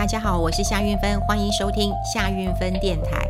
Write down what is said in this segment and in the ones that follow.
大家好，我是夏韵芬，欢迎收听夏韵芬电台。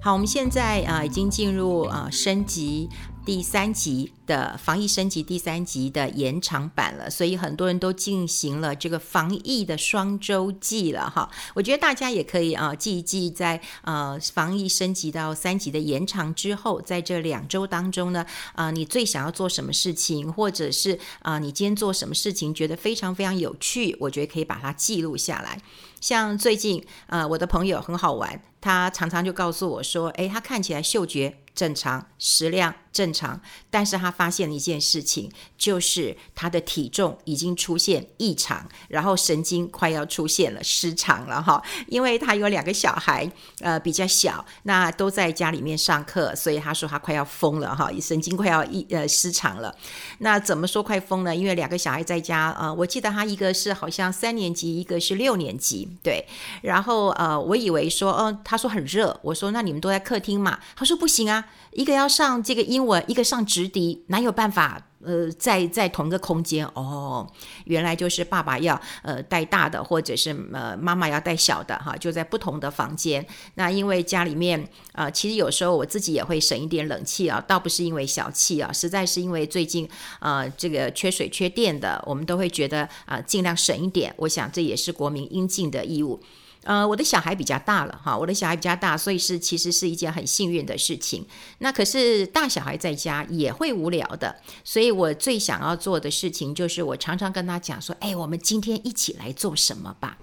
好，我们现在啊、已经进入啊、呃、升级。第三级的防疫升级，第三级的延长版了，所以很多人都进行了这个防疫的双周记了哈。我觉得大家也可以啊记一记，在呃防疫升级到三级的延长之后，在这两周当中呢，啊你最想要做什么事情，或者是啊你今天做什么事情觉得非常非常有趣，我觉得可以把它记录下来。像最近呃我的朋友很好玩，他常常就告诉我说，诶，他看起来嗅觉。正常，食量正常，但是他发现了一件事情，就是他的体重已经出现异常，然后神经快要出现了失常了哈，因为他有两个小孩，呃比较小，那都在家里面上课，所以他说他快要疯了哈，神经快要一呃失常了。那怎么说快疯呢？因为两个小孩在家，呃，我记得他一个是好像三年级，一个是六年级，对，然后呃，我以为说，哦、呃，他说很热，我说那你们都在客厅嘛，他说不行啊。一个要上这个英文，一个上直笛，哪有办法？呃，在在同一个空间哦，原来就是爸爸要呃带大的，或者是呃妈妈要带小的哈，就在不同的房间。那因为家里面啊、呃，其实有时候我自己也会省一点冷气啊，倒不是因为小气啊，实在是因为最近啊、这个缺水缺电的，我们都会觉得啊、尽量省一点。我想这也是国民应尽的义务。呃，我的小孩比较大了哈，我的小孩比较大，所以是其实是一件很幸运的事情。那可是大小孩在家也会无聊的，所以我最想要做的事情就是，我常常跟他讲说，哎，我们今天一起来做什么吧。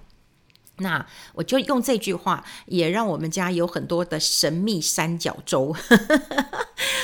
那我就用这句话，也让我们家有很多的神秘三角洲。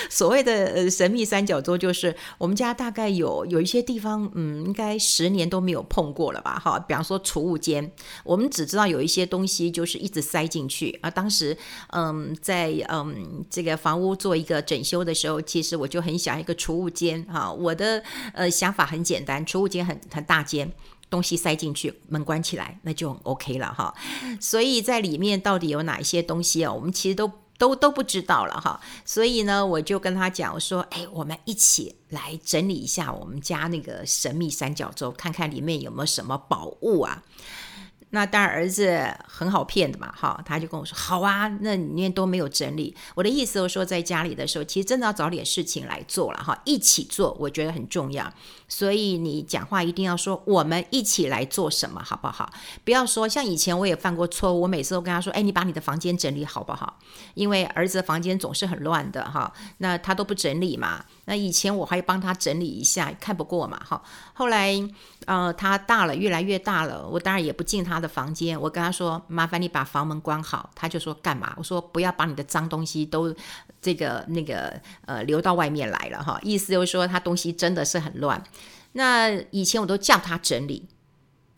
所谓的呃神秘三角洲，就是我们家大概有有一些地方，嗯，应该十年都没有碰过了吧？哈，比方说储物间，我们只知道有一些东西就是一直塞进去啊。当时，嗯，在嗯这个房屋做一个整修的时候，其实我就很想一个储物间哈。我的呃想法很简单，储物间很很大间。东西塞进去，门关起来，那就 OK 了哈。所以在里面到底有哪一些东西啊？我们其实都都都不知道了哈。所以呢，我就跟他讲，说：“哎，我们一起来整理一下我们家那个神秘三角洲，看看里面有没有什么宝物啊。”那当然，儿子很好骗的嘛，哈，他就跟我说：“好啊，那里面都没有整理。”我的意思是说，在家里的时候，其实真的要找点事情来做了，哈，一起做，我觉得很重要。所以你讲话一定要说：“我们一起来做什么，好不好？”不要说像以前我也犯过错误，我每次都跟他说：“哎，你把你的房间整理好不好？”因为儿子的房间总是很乱的，哈，那他都不整理嘛。那以前我还帮他整理一下，看不过嘛，哈。后来，呃，他大了，越来越大了，我当然也不进他的房间。我跟他说：“麻烦你把房门关好。”他就说：“干嘛？”我说：“不要把你的脏东西都这个那个呃留到外面来了，哈。”意思就是说他东西真的是很乱。那以前我都叫他整理，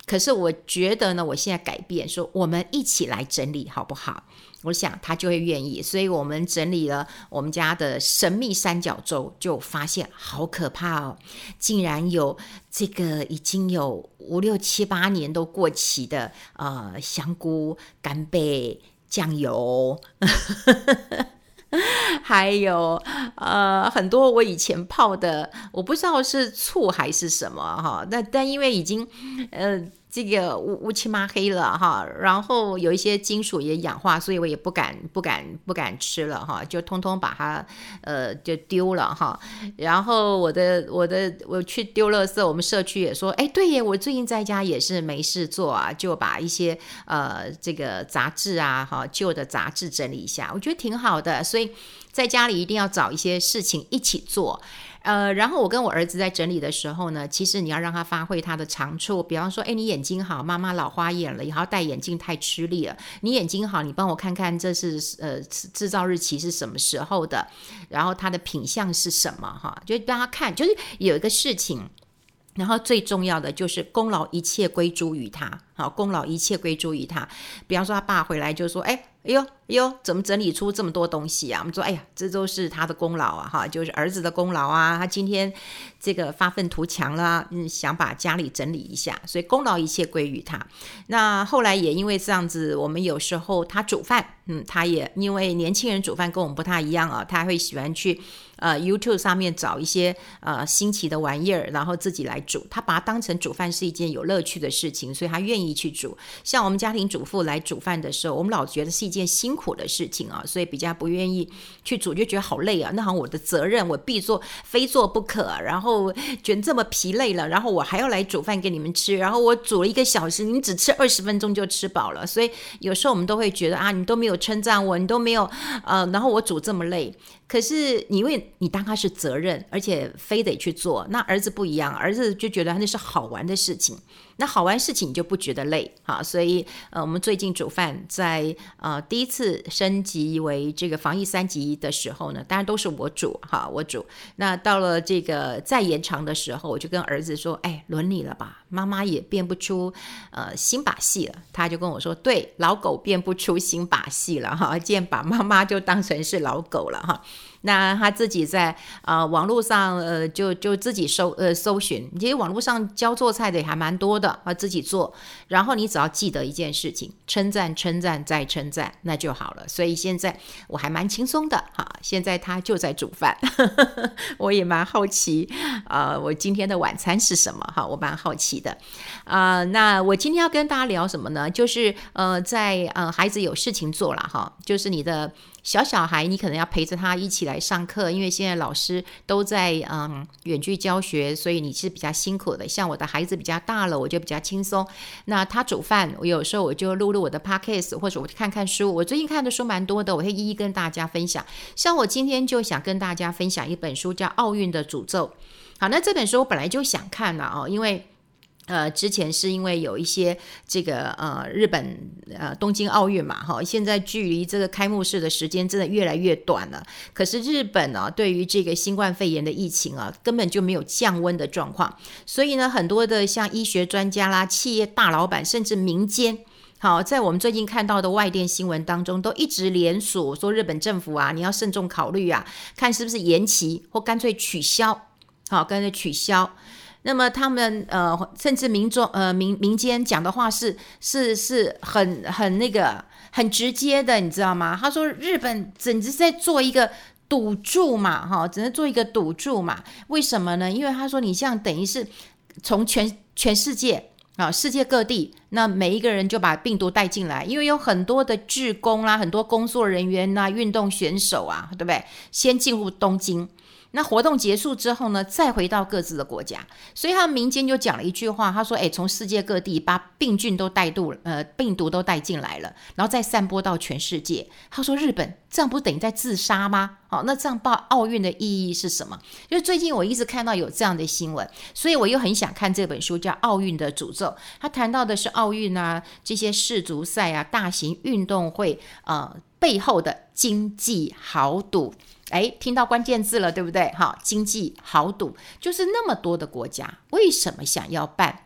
可是我觉得呢，我现在改变，说我们一起来整理，好不好？我想他就会愿意，所以我们整理了我们家的神秘三角洲，就发现好可怕哦，竟然有这个已经有五六七八年都过期的呃香菇、干贝、酱油，还有呃很多我以前泡的，我不知道是醋还是什么哈，但但因为已经呃。这个乌乌漆嘛黑了哈，然后有一些金属也氧化，所以我也不敢不敢不敢吃了哈，就通通把它呃就丢了哈。然后我的我的我去丢垃圾，我们社区也说，哎对耶，我最近在家也是没事做啊，就把一些呃这个杂志啊哈旧的杂志整理一下，我觉得挺好的。所以在家里一定要找一些事情一起做。呃，然后我跟我儿子在整理的时候呢，其实你要让他发挥他的长处，比方说，哎，你眼睛好，妈妈老花眼了，以后戴眼镜太吃力了。你眼睛好，你帮我看看这是呃制造日期是什么时候的，然后它的品相是什么哈，就让他看，就是有一个事情。然后最重要的就是功劳一切归诸于他，好，功劳一切归诸于他。比方说他爸回来就说，哎，哎呦，哎呦，怎么整理出这么多东西啊？我们说，哎呀，这都是他的功劳啊，哈，就是儿子的功劳啊。他今天这个发愤图强了，嗯，想把家里整理一下，所以功劳一切归于他。那后来也因为这样子，我们有时候他煮饭，嗯，他也因为年轻人煮饭跟我们不太一样啊，他会喜欢去。呃，YouTube 上面找一些呃新奇的玩意儿，然后自己来煮。他把它当成煮饭是一件有乐趣的事情，所以他愿意去煮。像我们家庭主妇来煮饭的时候，我们老觉得是一件辛苦的事情啊，所以比较不愿意去煮，就觉得好累啊。那好像我的责任，我必做，非做不可。然后觉得这么疲累了，然后我还要来煮饭给你们吃，然后我煮了一个小时，你只吃二十分钟就吃饱了。所以有时候我们都会觉得啊，你都没有称赞我，你都没有呃，然后我煮这么累。可是你因为你当他是责任，而且非得去做，那儿子不一样，儿子就觉得那是好玩的事情。那好玩事情你就不觉得累哈，所以呃，我们最近煮饭在呃第一次升级为这个防疫三级的时候呢，当然都是我煮哈，我煮。那到了这个再延长的时候，我就跟儿子说：“哎，轮你了吧，妈妈也变不出呃新把戏了。”他就跟我说：“对，老狗变不出新把戏了哈，既然把妈妈就当成是老狗了哈。”那他自己在啊、呃、网络上呃就就自己搜呃搜寻，其实网络上教做菜的也还蛮多的啊，自己做。然后你只要记得一件事情，称赞称赞再称赞，那就好了。所以现在我还蛮轻松的哈。现在他就在煮饭，我也蛮好奇啊、呃，我今天的晚餐是什么哈？我蛮好奇的啊、那我今天要跟大家聊什么呢？就是呃在呃孩子有事情做了哈，就是你的。小小孩，你可能要陪着他一起来上课，因为现在老师都在嗯远距教学，所以你是比较辛苦的。像我的孩子比较大了，我就比较轻松。那他煮饭，我有时候我就录录我的 podcast，或者我看看书。我最近看的书蛮多的，我会一一跟大家分享。像我今天就想跟大家分享一本书，叫《奥运的诅咒》。好，那这本书我本来就想看了哦，因为。呃，之前是因为有一些这个呃日本呃东京奥运嘛，哈，现在距离这个开幕式的时间真的越来越短了。可是日本呢，对于这个新冠肺炎的疫情啊，根本就没有降温的状况。所以呢，很多的像医学专家啦、企业大老板，甚至民间，好，在我们最近看到的外电新闻当中，都一直连锁说日本政府啊，你要慎重考虑啊，看是不是延期或干脆取消，好，干脆取消。那么他们呃，甚至民众呃民民间讲的话是是是很很那个很直接的，你知道吗？他说日本简直在做一个赌注嘛，哈，只能做一个赌注嘛。为什么呢？因为他说你这样等于是从全全世界啊，世界各地，那每一个人就把病毒带进来，因为有很多的志工啦，很多工作人员呐，运动选手啊，对不对？先进入东京。那活动结束之后呢，再回到各自的国家，所以他们民间就讲了一句话，他说：“诶，从世界各地把病菌都带度，呃，病毒都带进来了，然后再散播到全世界。”他说：“日本这样不等于在自杀吗？好，那这样报奥运的意义是什么？因为最近我一直看到有这样的新闻，所以我又很想看这本书，叫《奥运的诅咒》。他谈到的是奥运啊，这些世足赛啊，大型运动会呃背后的经济豪赌。哎，听到关键字了，对不对？好，经济豪赌就是那么多的国家，为什么想要办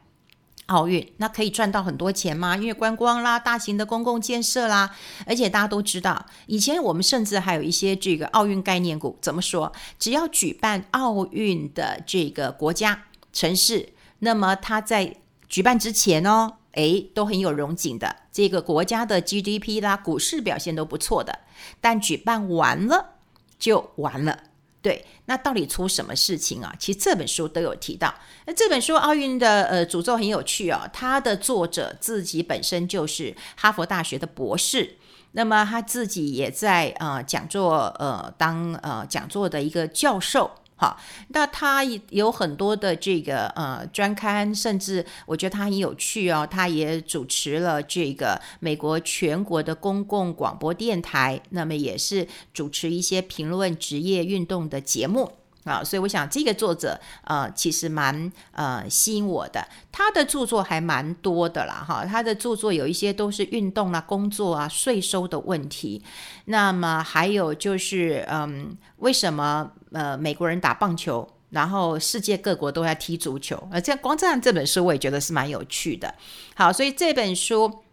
奥运？那可以赚到很多钱吗？因为观光啦，大型的公共建设啦，而且大家都知道，以前我们甚至还有一些这个奥运概念股。怎么说？只要举办奥运的这个国家城市，那么它在举办之前哦，哎，都很有荣景的，这个国家的 GDP 啦，股市表现都不错的。但举办完了。就完了，对，那到底出什么事情啊？其实这本书都有提到。那这本书奥运的呃诅咒很有趣哦，它的作者自己本身就是哈佛大学的博士，那么他自己也在呃讲座呃当呃讲座的一个教授。好，那他有很多的这个呃专刊，甚至我觉得他很有趣哦。他也主持了这个美国全国的公共广播电台，那么也是主持一些评论职业运动的节目啊。所以我想这个作者呃其实蛮呃吸引我的，他的著作还蛮多的啦哈。他的著作有一些都是运动啊、工作啊、税收的问题，那么还有就是嗯为什么？呃，美国人打棒球，然后世界各国都在踢足球，呃，这光这样这本书我也觉得是蛮有趣的。好，所以这本书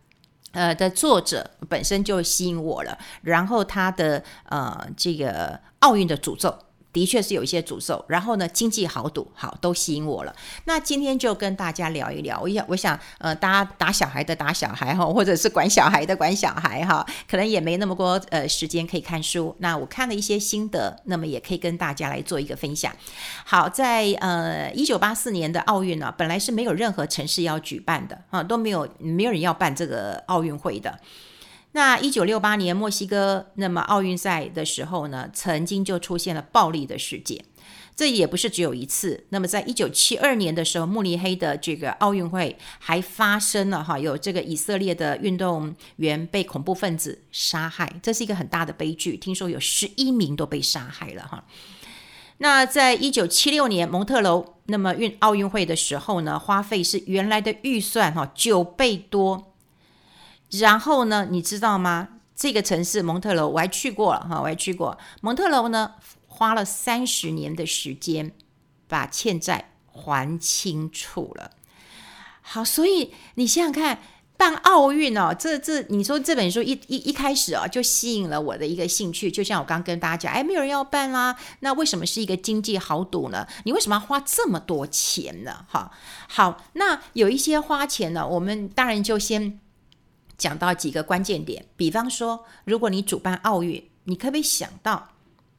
呃的作者本身就吸引我了，然后他的呃这个奥运的诅咒。的确是有一些诅咒，然后呢，经济豪赌好都吸引我了。那今天就跟大家聊一聊，我想，我想，呃，大家打小孩的打小孩哈，或者是管小孩的管小孩哈，可能也没那么多呃时间可以看书。那我看了一些心得，那么也可以跟大家来做一个分享。好，在呃一九八四年的奥运呢，本来是没有任何城市要举办的啊，都没有没有人要办这个奥运会的。那一九六八年墨西哥那么奥运赛的时候呢，曾经就出现了暴力的事件，这也不是只有一次。那么在一九七二年的时候，慕尼黑的这个奥运会还发生了哈，有这个以色列的运动员被恐怖分子杀害，这是一个很大的悲剧。听说有十一名都被杀害了哈。那在一九七六年蒙特娄那么运奥运会的时候呢，花费是原来的预算哈九倍多。然后呢，你知道吗？这个城市蒙特娄我还去过了哈，我还去过蒙特娄呢，花了三十年的时间把欠债还清楚了。好，所以你想想看，办奥运哦，这这你说这本书一一一开始啊，就吸引了我的一个兴趣。就像我刚刚跟大家讲，哎，没有人要办啦，那为什么是一个经济豪赌呢？你为什么要花这么多钱呢？哈，好，那有一些花钱呢，我们当然就先。讲到几个关键点，比方说，如果你主办奥运，你可不可以想到，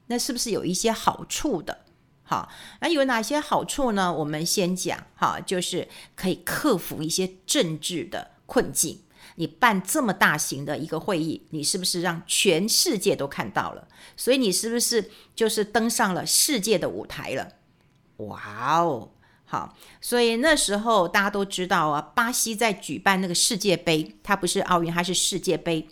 那是不是有一些好处的？好，那有哪些好处呢？我们先讲，哈，就是可以克服一些政治的困境。你办这么大型的一个会议，你是不是让全世界都看到了？所以你是不是就是登上了世界的舞台了？哇哦！好，所以那时候大家都知道啊，巴西在举办那个世界杯，它不是奥运，它是世界杯，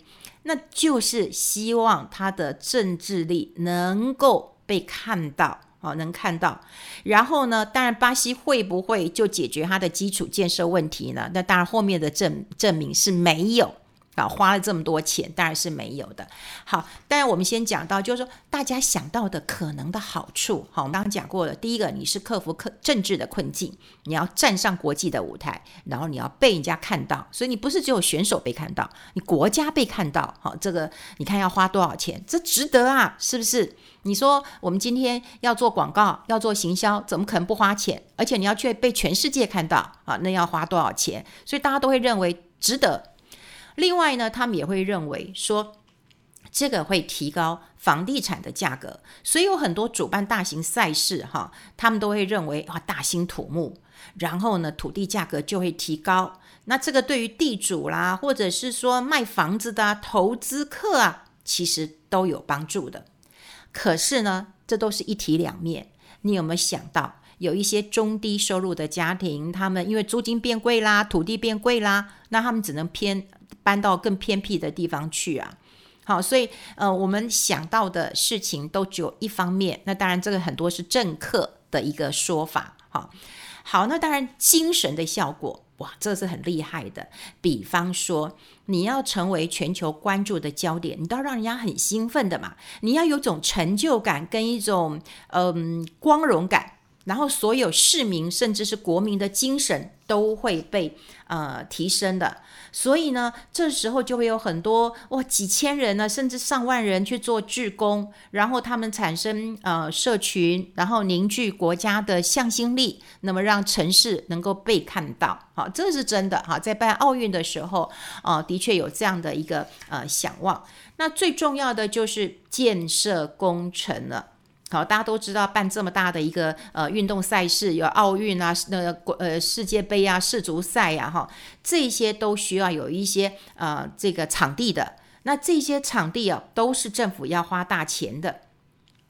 那就是希望它的政治力能够被看到，哦，能看到。然后呢，当然巴西会不会就解决它的基础建设问题呢？那当然后面的证证明是没有。啊，花了这么多钱，当然是没有的。好，当然我们先讲到，就是说大家想到的可能的好处。好，我们刚刚讲过了，第一个，你是克服克政治的困境，你要站上国际的舞台，然后你要被人家看到，所以你不是只有选手被看到，你国家被看到。好，这个你看要花多少钱？这值得啊，是不是？你说我们今天要做广告，要做行销，怎么可能不花钱？而且你要去被全世界看到啊，那要花多少钱？所以大家都会认为值得。另外呢，他们也会认为说，这个会提高房地产的价格，所以有很多主办大型赛事哈，他们都会认为哇，大兴土木，然后呢，土地价格就会提高。那这个对于地主啦，或者是说卖房子的投资客啊，其实都有帮助的。可是呢，这都是一体两面。你有没有想到，有一些中低收入的家庭，他们因为租金变贵啦，土地变贵啦，那他们只能偏。搬到更偏僻的地方去啊，好，所以呃，我们想到的事情都只有一方面。那当然，这个很多是政客的一个说法。好，好，那当然精神的效果，哇，这是很厉害的。比方说，你要成为全球关注的焦点，你都要让人家很兴奋的嘛，你要有种成就感跟一种嗯光荣感，然后所有市民甚至是国民的精神都会被呃提升的。所以呢，这时候就会有很多哇，几千人呢，甚至上万人去做志工，然后他们产生呃社群，然后凝聚国家的向心力，那么让城市能够被看到，好，这是真的哈。在办奥运的时候，呃，的确有这样的一个呃想望。那最重要的就是建设工程了。好，大家都知道办这么大的一个呃运动赛事，有奥运啊，那个呃世界杯啊，世足赛呀，哈，这些都需要有一些呃这个场地的。那这些场地啊，都是政府要花大钱的。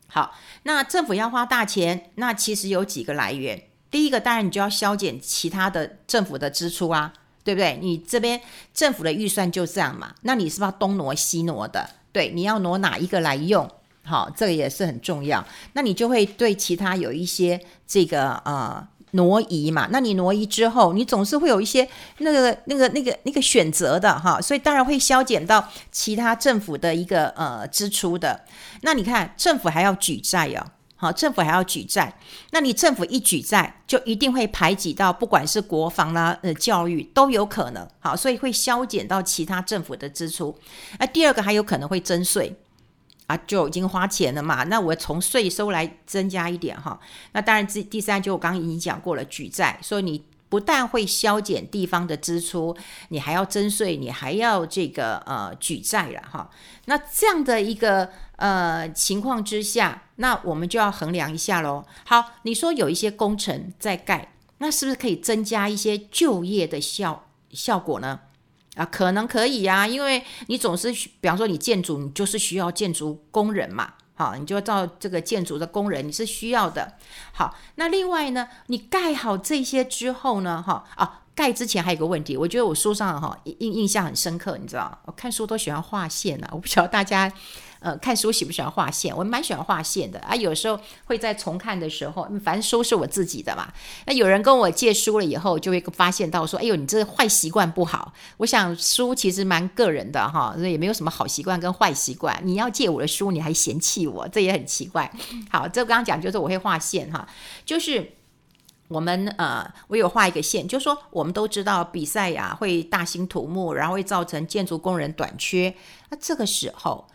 好，那政府要花大钱，那其实有几个来源。第一个，当然你就要削减其他的政府的支出啊，对不对？你这边政府的预算就这样嘛，那你是不是要东挪西挪的？对，你要挪哪一个来用？好，这个也是很重要。那你就会对其他有一些这个呃挪移嘛？那你挪移之后，你总是会有一些那个那个那个那个选择的哈，所以当然会削减到其他政府的一个呃支出的。那你看，政府还要举债哦，好，政府还要举债，那你政府一举债，就一定会排挤到不管是国防啦、呃教育都有可能，好，所以会削减到其他政府的支出。那第二个还有可能会增税啊，就已经花钱了嘛，那我从税收来增加一点哈。那当然，第第三就我刚刚已经讲过了，举债，所以你。不但会削减地方的支出，你还要征税，你还要这个呃举债了哈。那这样的一个呃情况之下，那我们就要衡量一下喽。好，你说有一些工程在盖，那是不是可以增加一些就业的效效果呢？啊，可能可以呀，因为你总是比方说你建筑，你就是需要建筑工人嘛。好，你就要造这个建筑的工人，你是需要的。好，那另外呢，你盖好这些之后呢，哈啊，在之前还有一个问题，我觉得我书上哈印印象很深刻，你知道，我看书都喜欢画线啊，我不晓得大家。呃，看书喜不喜欢画线？我蛮喜欢画线的啊。有时候会在重看的时候，反正书是我自己的嘛。那有人跟我借书了以后，就会发现到说：“哎呦，你这坏习惯不好。”我想书其实蛮个人的哈，所以也没有什么好习惯跟坏习惯。你要借我的书，你还嫌弃我，这也很奇怪。好，这刚刚讲就是我会画线哈，就是我们呃，我有画一个线，就说我们都知道比赛呀会大兴土木，然后会造成建筑工人短缺。那这个时候。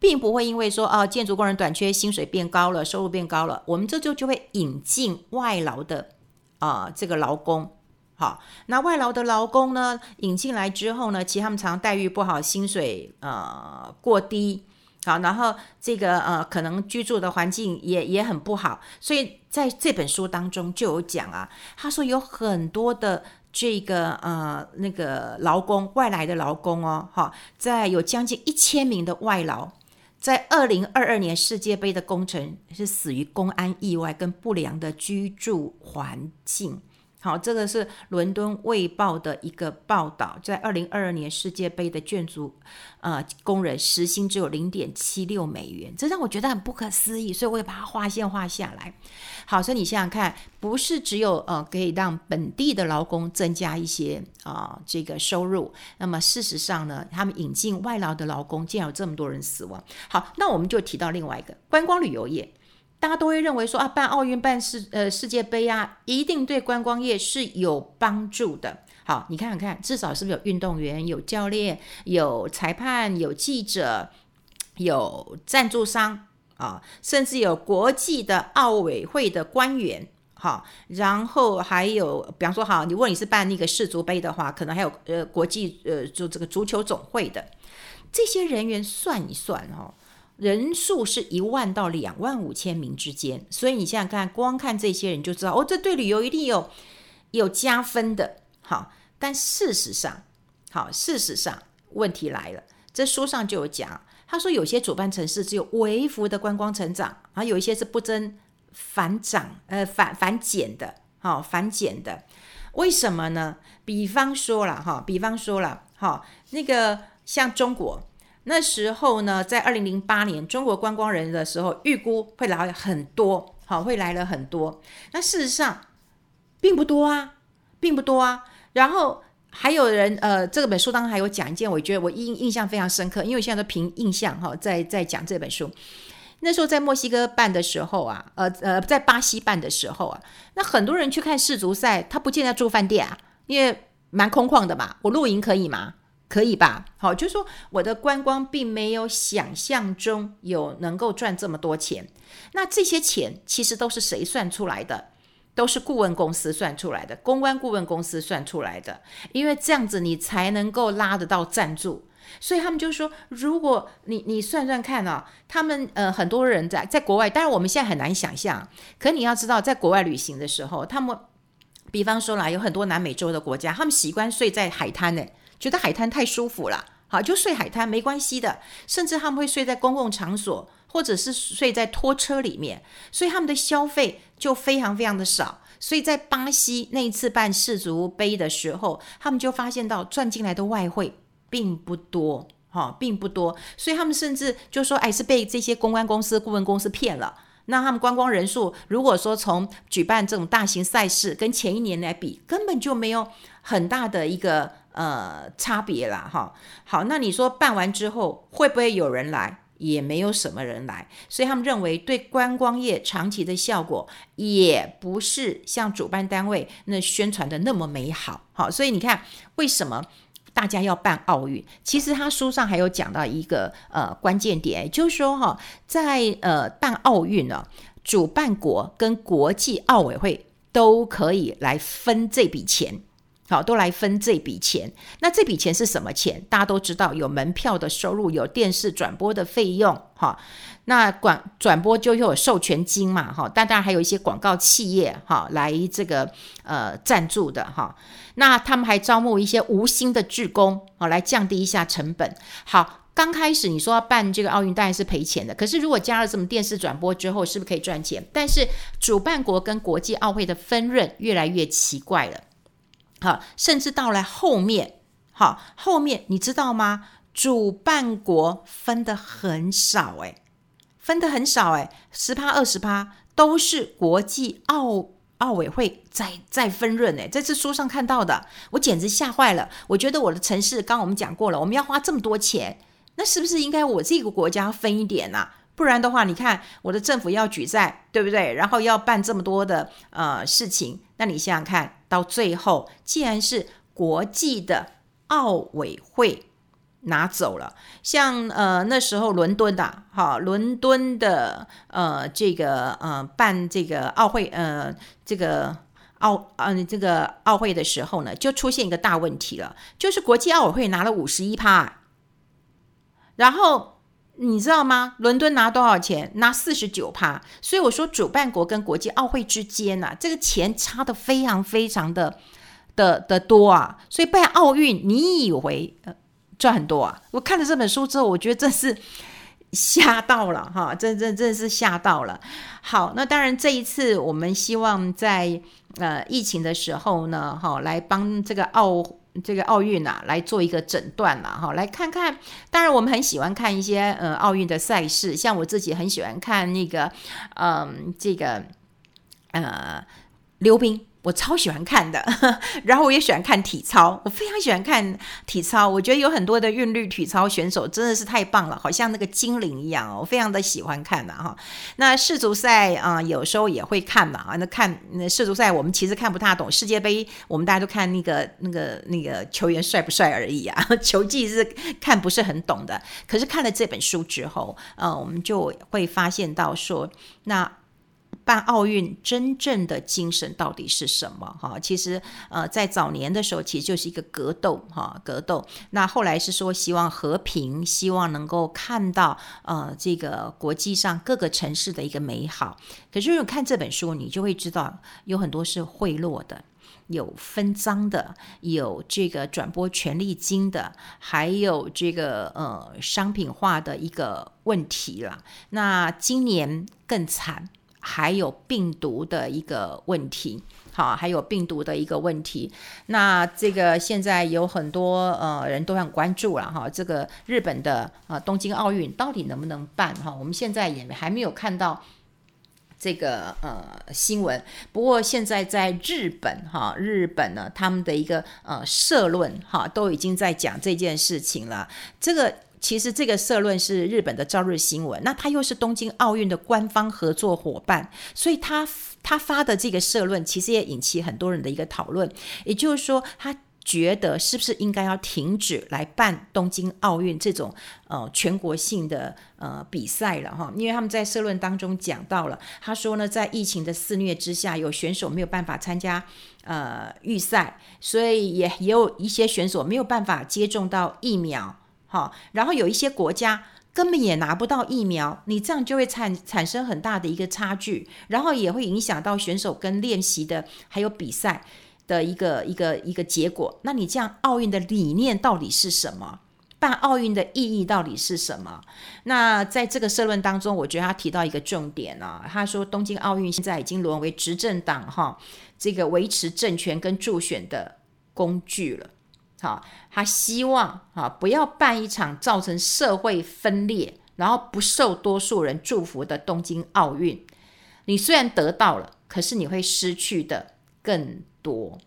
并不会因为说啊，建筑工人短缺，薪水变高了，收入变高了，我们这就就会引进外劳的啊、这个劳工。好，那外劳的劳工呢，引进来之后呢，其实他们常待遇不好，薪水呃过低。好，然后这个呃，可能居住的环境也也很不好。所以在这本书当中就有讲啊，他说有很多的这个呃那个劳工外来的劳工哦，哈，在有将近一千名的外劳。在二零二二年世界杯的工程是死于公安意外跟不良的居住环境。好，这个是伦敦卫报的一个报道，在二零二二年世界杯的建筑呃工人时薪只有零点七六美元，这让我觉得很不可思议，所以我也把它画线画下来。好，所以你想想看，不是只有呃可以让本地的劳工增加一些啊、这个收入，那么事实上呢，他们引进外劳的劳工，竟然有这么多人死亡。好，那我们就提到另外一个观光旅游业。大家都会认为说啊，办奥运、办世呃世界杯啊，一定对观光业是有帮助的。好，你看看，至少是不是有运动员、有教练、有裁判、有记者、有赞助商啊，甚至有国际的奥委会的官员。好，然后还有，比方说，好，你如果你是办那个世足杯的话，可能还有呃国际呃就这个足球总会的这些人员算一算哦。人数是一万到两万五千名之间，所以你现在看，光看这些人就知道，哦，这对旅游一定有有加分的。好，但事实上，好，事实上问题来了，这书上就有讲，他说有些主办城市只有微幅的观光成长，啊，有一些是不增反涨，呃，反反减的，好，反减的，为什么呢？比方说了，哈，比方说了，哈，那个像中国。那时候呢，在二零零八年中国观光人的时候，预估会来很多，好，会来了很多。那事实上并不多啊，并不多啊。然后还有人，呃，这本书当中还有讲一件，我觉得我印印象非常深刻，因为现在都凭印象哈，在在讲这本书。那时候在墨西哥办的时候啊，呃呃，在巴西办的时候啊，那很多人去看世足赛，他不见得住饭店啊，因为蛮空旷的嘛，我露营可以吗？可以吧？好，就是说我的观光并没有想象中有能够赚这么多钱。那这些钱其实都是谁算出来的？都是顾问公司算出来的，公关顾问公司算出来的。因为这样子你才能够拉得到赞助。所以他们就说，如果你你算算看啊，他们呃很多人在在国外，当然我们现在很难想象。可你要知道，在国外旅行的时候，他们比方说啦，有很多南美洲的国家，他们习惯睡在海滩呢。觉得海滩太舒服了，好，就睡海滩没关系的，甚至他们会睡在公共场所，或者是睡在拖车里面，所以他们的消费就非常非常的少。所以在巴西那一次办世足杯的时候，他们就发现到赚进来的外汇并不多，哈，并不多，所以他们甚至就说，哎，是被这些公关公司、顾问公司骗了。那他们观光人数，如果说从举办这种大型赛事跟前一年来比，根本就没有很大的一个。呃，差别啦，哈，好，那你说办完之后会不会有人来？也没有什么人来，所以他们认为对观光业长期的效果也不是像主办单位那宣传的那么美好。好，所以你看为什么大家要办奥运？其实他书上还有讲到一个呃关键点，就是说哈，在呃办奥运呢，主办国跟国际奥委会都可以来分这笔钱。好，都来分这笔钱。那这笔钱是什么钱？大家都知道，有门票的收入，有电视转播的费用。哈，那广转播就又有授权金嘛。哈，当然还有一些广告企业哈来这个呃赞助的哈。那他们还招募一些无薪的志工，好来降低一下成本。好，刚开始你说要办这个奥运，当然是赔钱的。可是如果加了什么电视转播之后，是不是可以赚钱？但是主办国跟国际奥会的分润越来越奇怪了。好，甚至到了后面，好，后面你知道吗？主办国分的很少，诶，分的很少，诶，十趴二十趴都是国际奥奥委会在在分润，诶，这书上看到的，我简直吓坏了。我觉得我的城市，刚刚我们讲过了，我们要花这么多钱，那是不是应该我这个国家分一点呢？不然的话，你看我的政府要举债，对不对？然后要办这么多的呃事情，那你想想看，到最后既然是国际的奥委会拿走了，像呃那时候伦敦的，哈，伦敦的呃这个呃办这个奥会呃这个奥呃这个奥会的时候呢，就出现一个大问题了，就是国际奥委会拿了五十一趴，然后。你知道吗？伦敦拿多少钱？拿四十九趴。所以我说，主办国跟国际奥会之间啊，这个钱差的非常非常的的的多啊。所以办奥运，你以为呃赚很多啊？我看了这本书之后，我觉得真是吓到了哈，真真真是吓到了。好，那当然这一次我们希望在呃疫情的时候呢，哈，来帮这个奥。这个奥运啊，来做一个诊断了哈，来看看。当然，我们很喜欢看一些呃奥运的赛事，像我自己很喜欢看那个，嗯，这个呃溜冰。我超喜欢看的，然后我也喜欢看体操，我非常喜欢看体操。我觉得有很多的韵律体操选手真的是太棒了，好像那个精灵一样哦，我非常的喜欢看的哈。那世足赛啊、有时候也会看嘛啊。那看那世足赛，我们其实看不太懂。世界杯，我们大家都看那个那个那个球员帅不帅而已啊，球技是看不是很懂的。可是看了这本书之后，呃，我们就会发现到说那。办奥运真正的精神到底是什么？哈，其实呃，在早年的时候，其实就是一个格斗，哈，格斗。那后来是说希望和平，希望能够看到呃这个国际上各个城市的一个美好。可是如果看这本书，你就会知道有很多是贿赂的，有分赃的，有这个转播权利金的，还有这个呃商品化的一个问题了。那今年更惨。还有病毒的一个问题，好，还有病毒的一个问题。那这个现在有很多呃人都很关注了哈，这个日本的啊东京奥运到底能不能办哈？我们现在也还没有看到这个呃新闻。不过现在在日本哈，日本呢他们的一个呃社论哈都已经在讲这件事情了。这个。其实这个社论是日本的朝日新闻，那它又是东京奥运的官方合作伙伴，所以他他发的这个社论其实也引起很多人的一个讨论。也就是说，他觉得是不是应该要停止来办东京奥运这种呃全国性的呃比赛了哈？因为他们在社论当中讲到了，他说呢，在疫情的肆虐之下，有选手没有办法参加呃预赛，所以也也有一些选手没有办法接种到疫苗。好，然后有一些国家根本也拿不到疫苗，你这样就会产产生很大的一个差距，然后也会影响到选手跟练习的还有比赛的一个一个一个结果。那你这样奥运的理念到底是什么？办奥运的意义到底是什么？那在这个社论当中，我觉得他提到一个重点啊，他说东京奥运现在已经沦为执政党哈这个维持政权跟助选的工具了。好，他希望啊，不要办一场造成社会分裂，然后不受多数人祝福的东京奥运。你虽然得到了，可是你会失去的更多。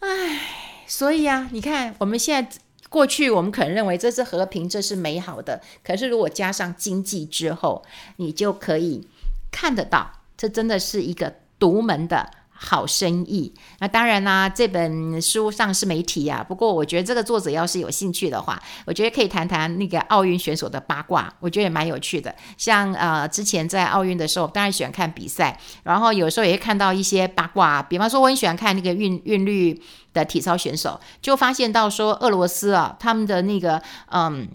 唉，所以啊，你看我们现在过去我们可能认为这是和平，这是美好的，可是如果加上经济之后，你就可以看得到，这真的是一个独门的。好生意，那当然啦，这本书上是没提啊。不过我觉得这个作者要是有兴趣的话，我觉得可以谈谈那个奥运选手的八卦，我觉得也蛮有趣的。像呃，之前在奥运的时候，当然喜欢看比赛，然后有时候也会看到一些八卦。比方说，我很喜欢看那个韵韵律的体操选手，就发现到说，俄罗斯啊，他们的那个嗯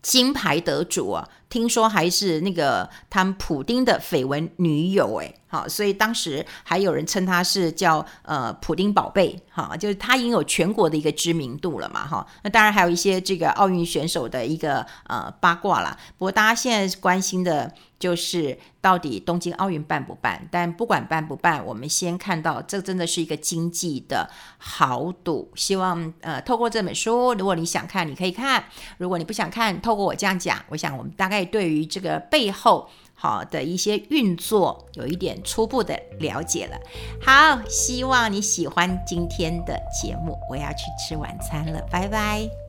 金牌得主啊，听说还是那个他们普丁的绯闻女友诶。好，所以当时还有人称他是叫呃普丁宝贝，哈，就是他已经有全国的一个知名度了嘛，哈。那当然还有一些这个奥运选手的一个呃八卦啦。不过大家现在关心的就是到底东京奥运办不办？但不管办不办，我们先看到这真的是一个经济的豪赌。希望呃透过这本书，如果你想看，你可以看；如果你不想看，透过我这样讲，我想我们大概在对于这个背后。好的一些运作，有一点初步的了解了。好，希望你喜欢今天的节目。我要去吃晚餐了，拜拜。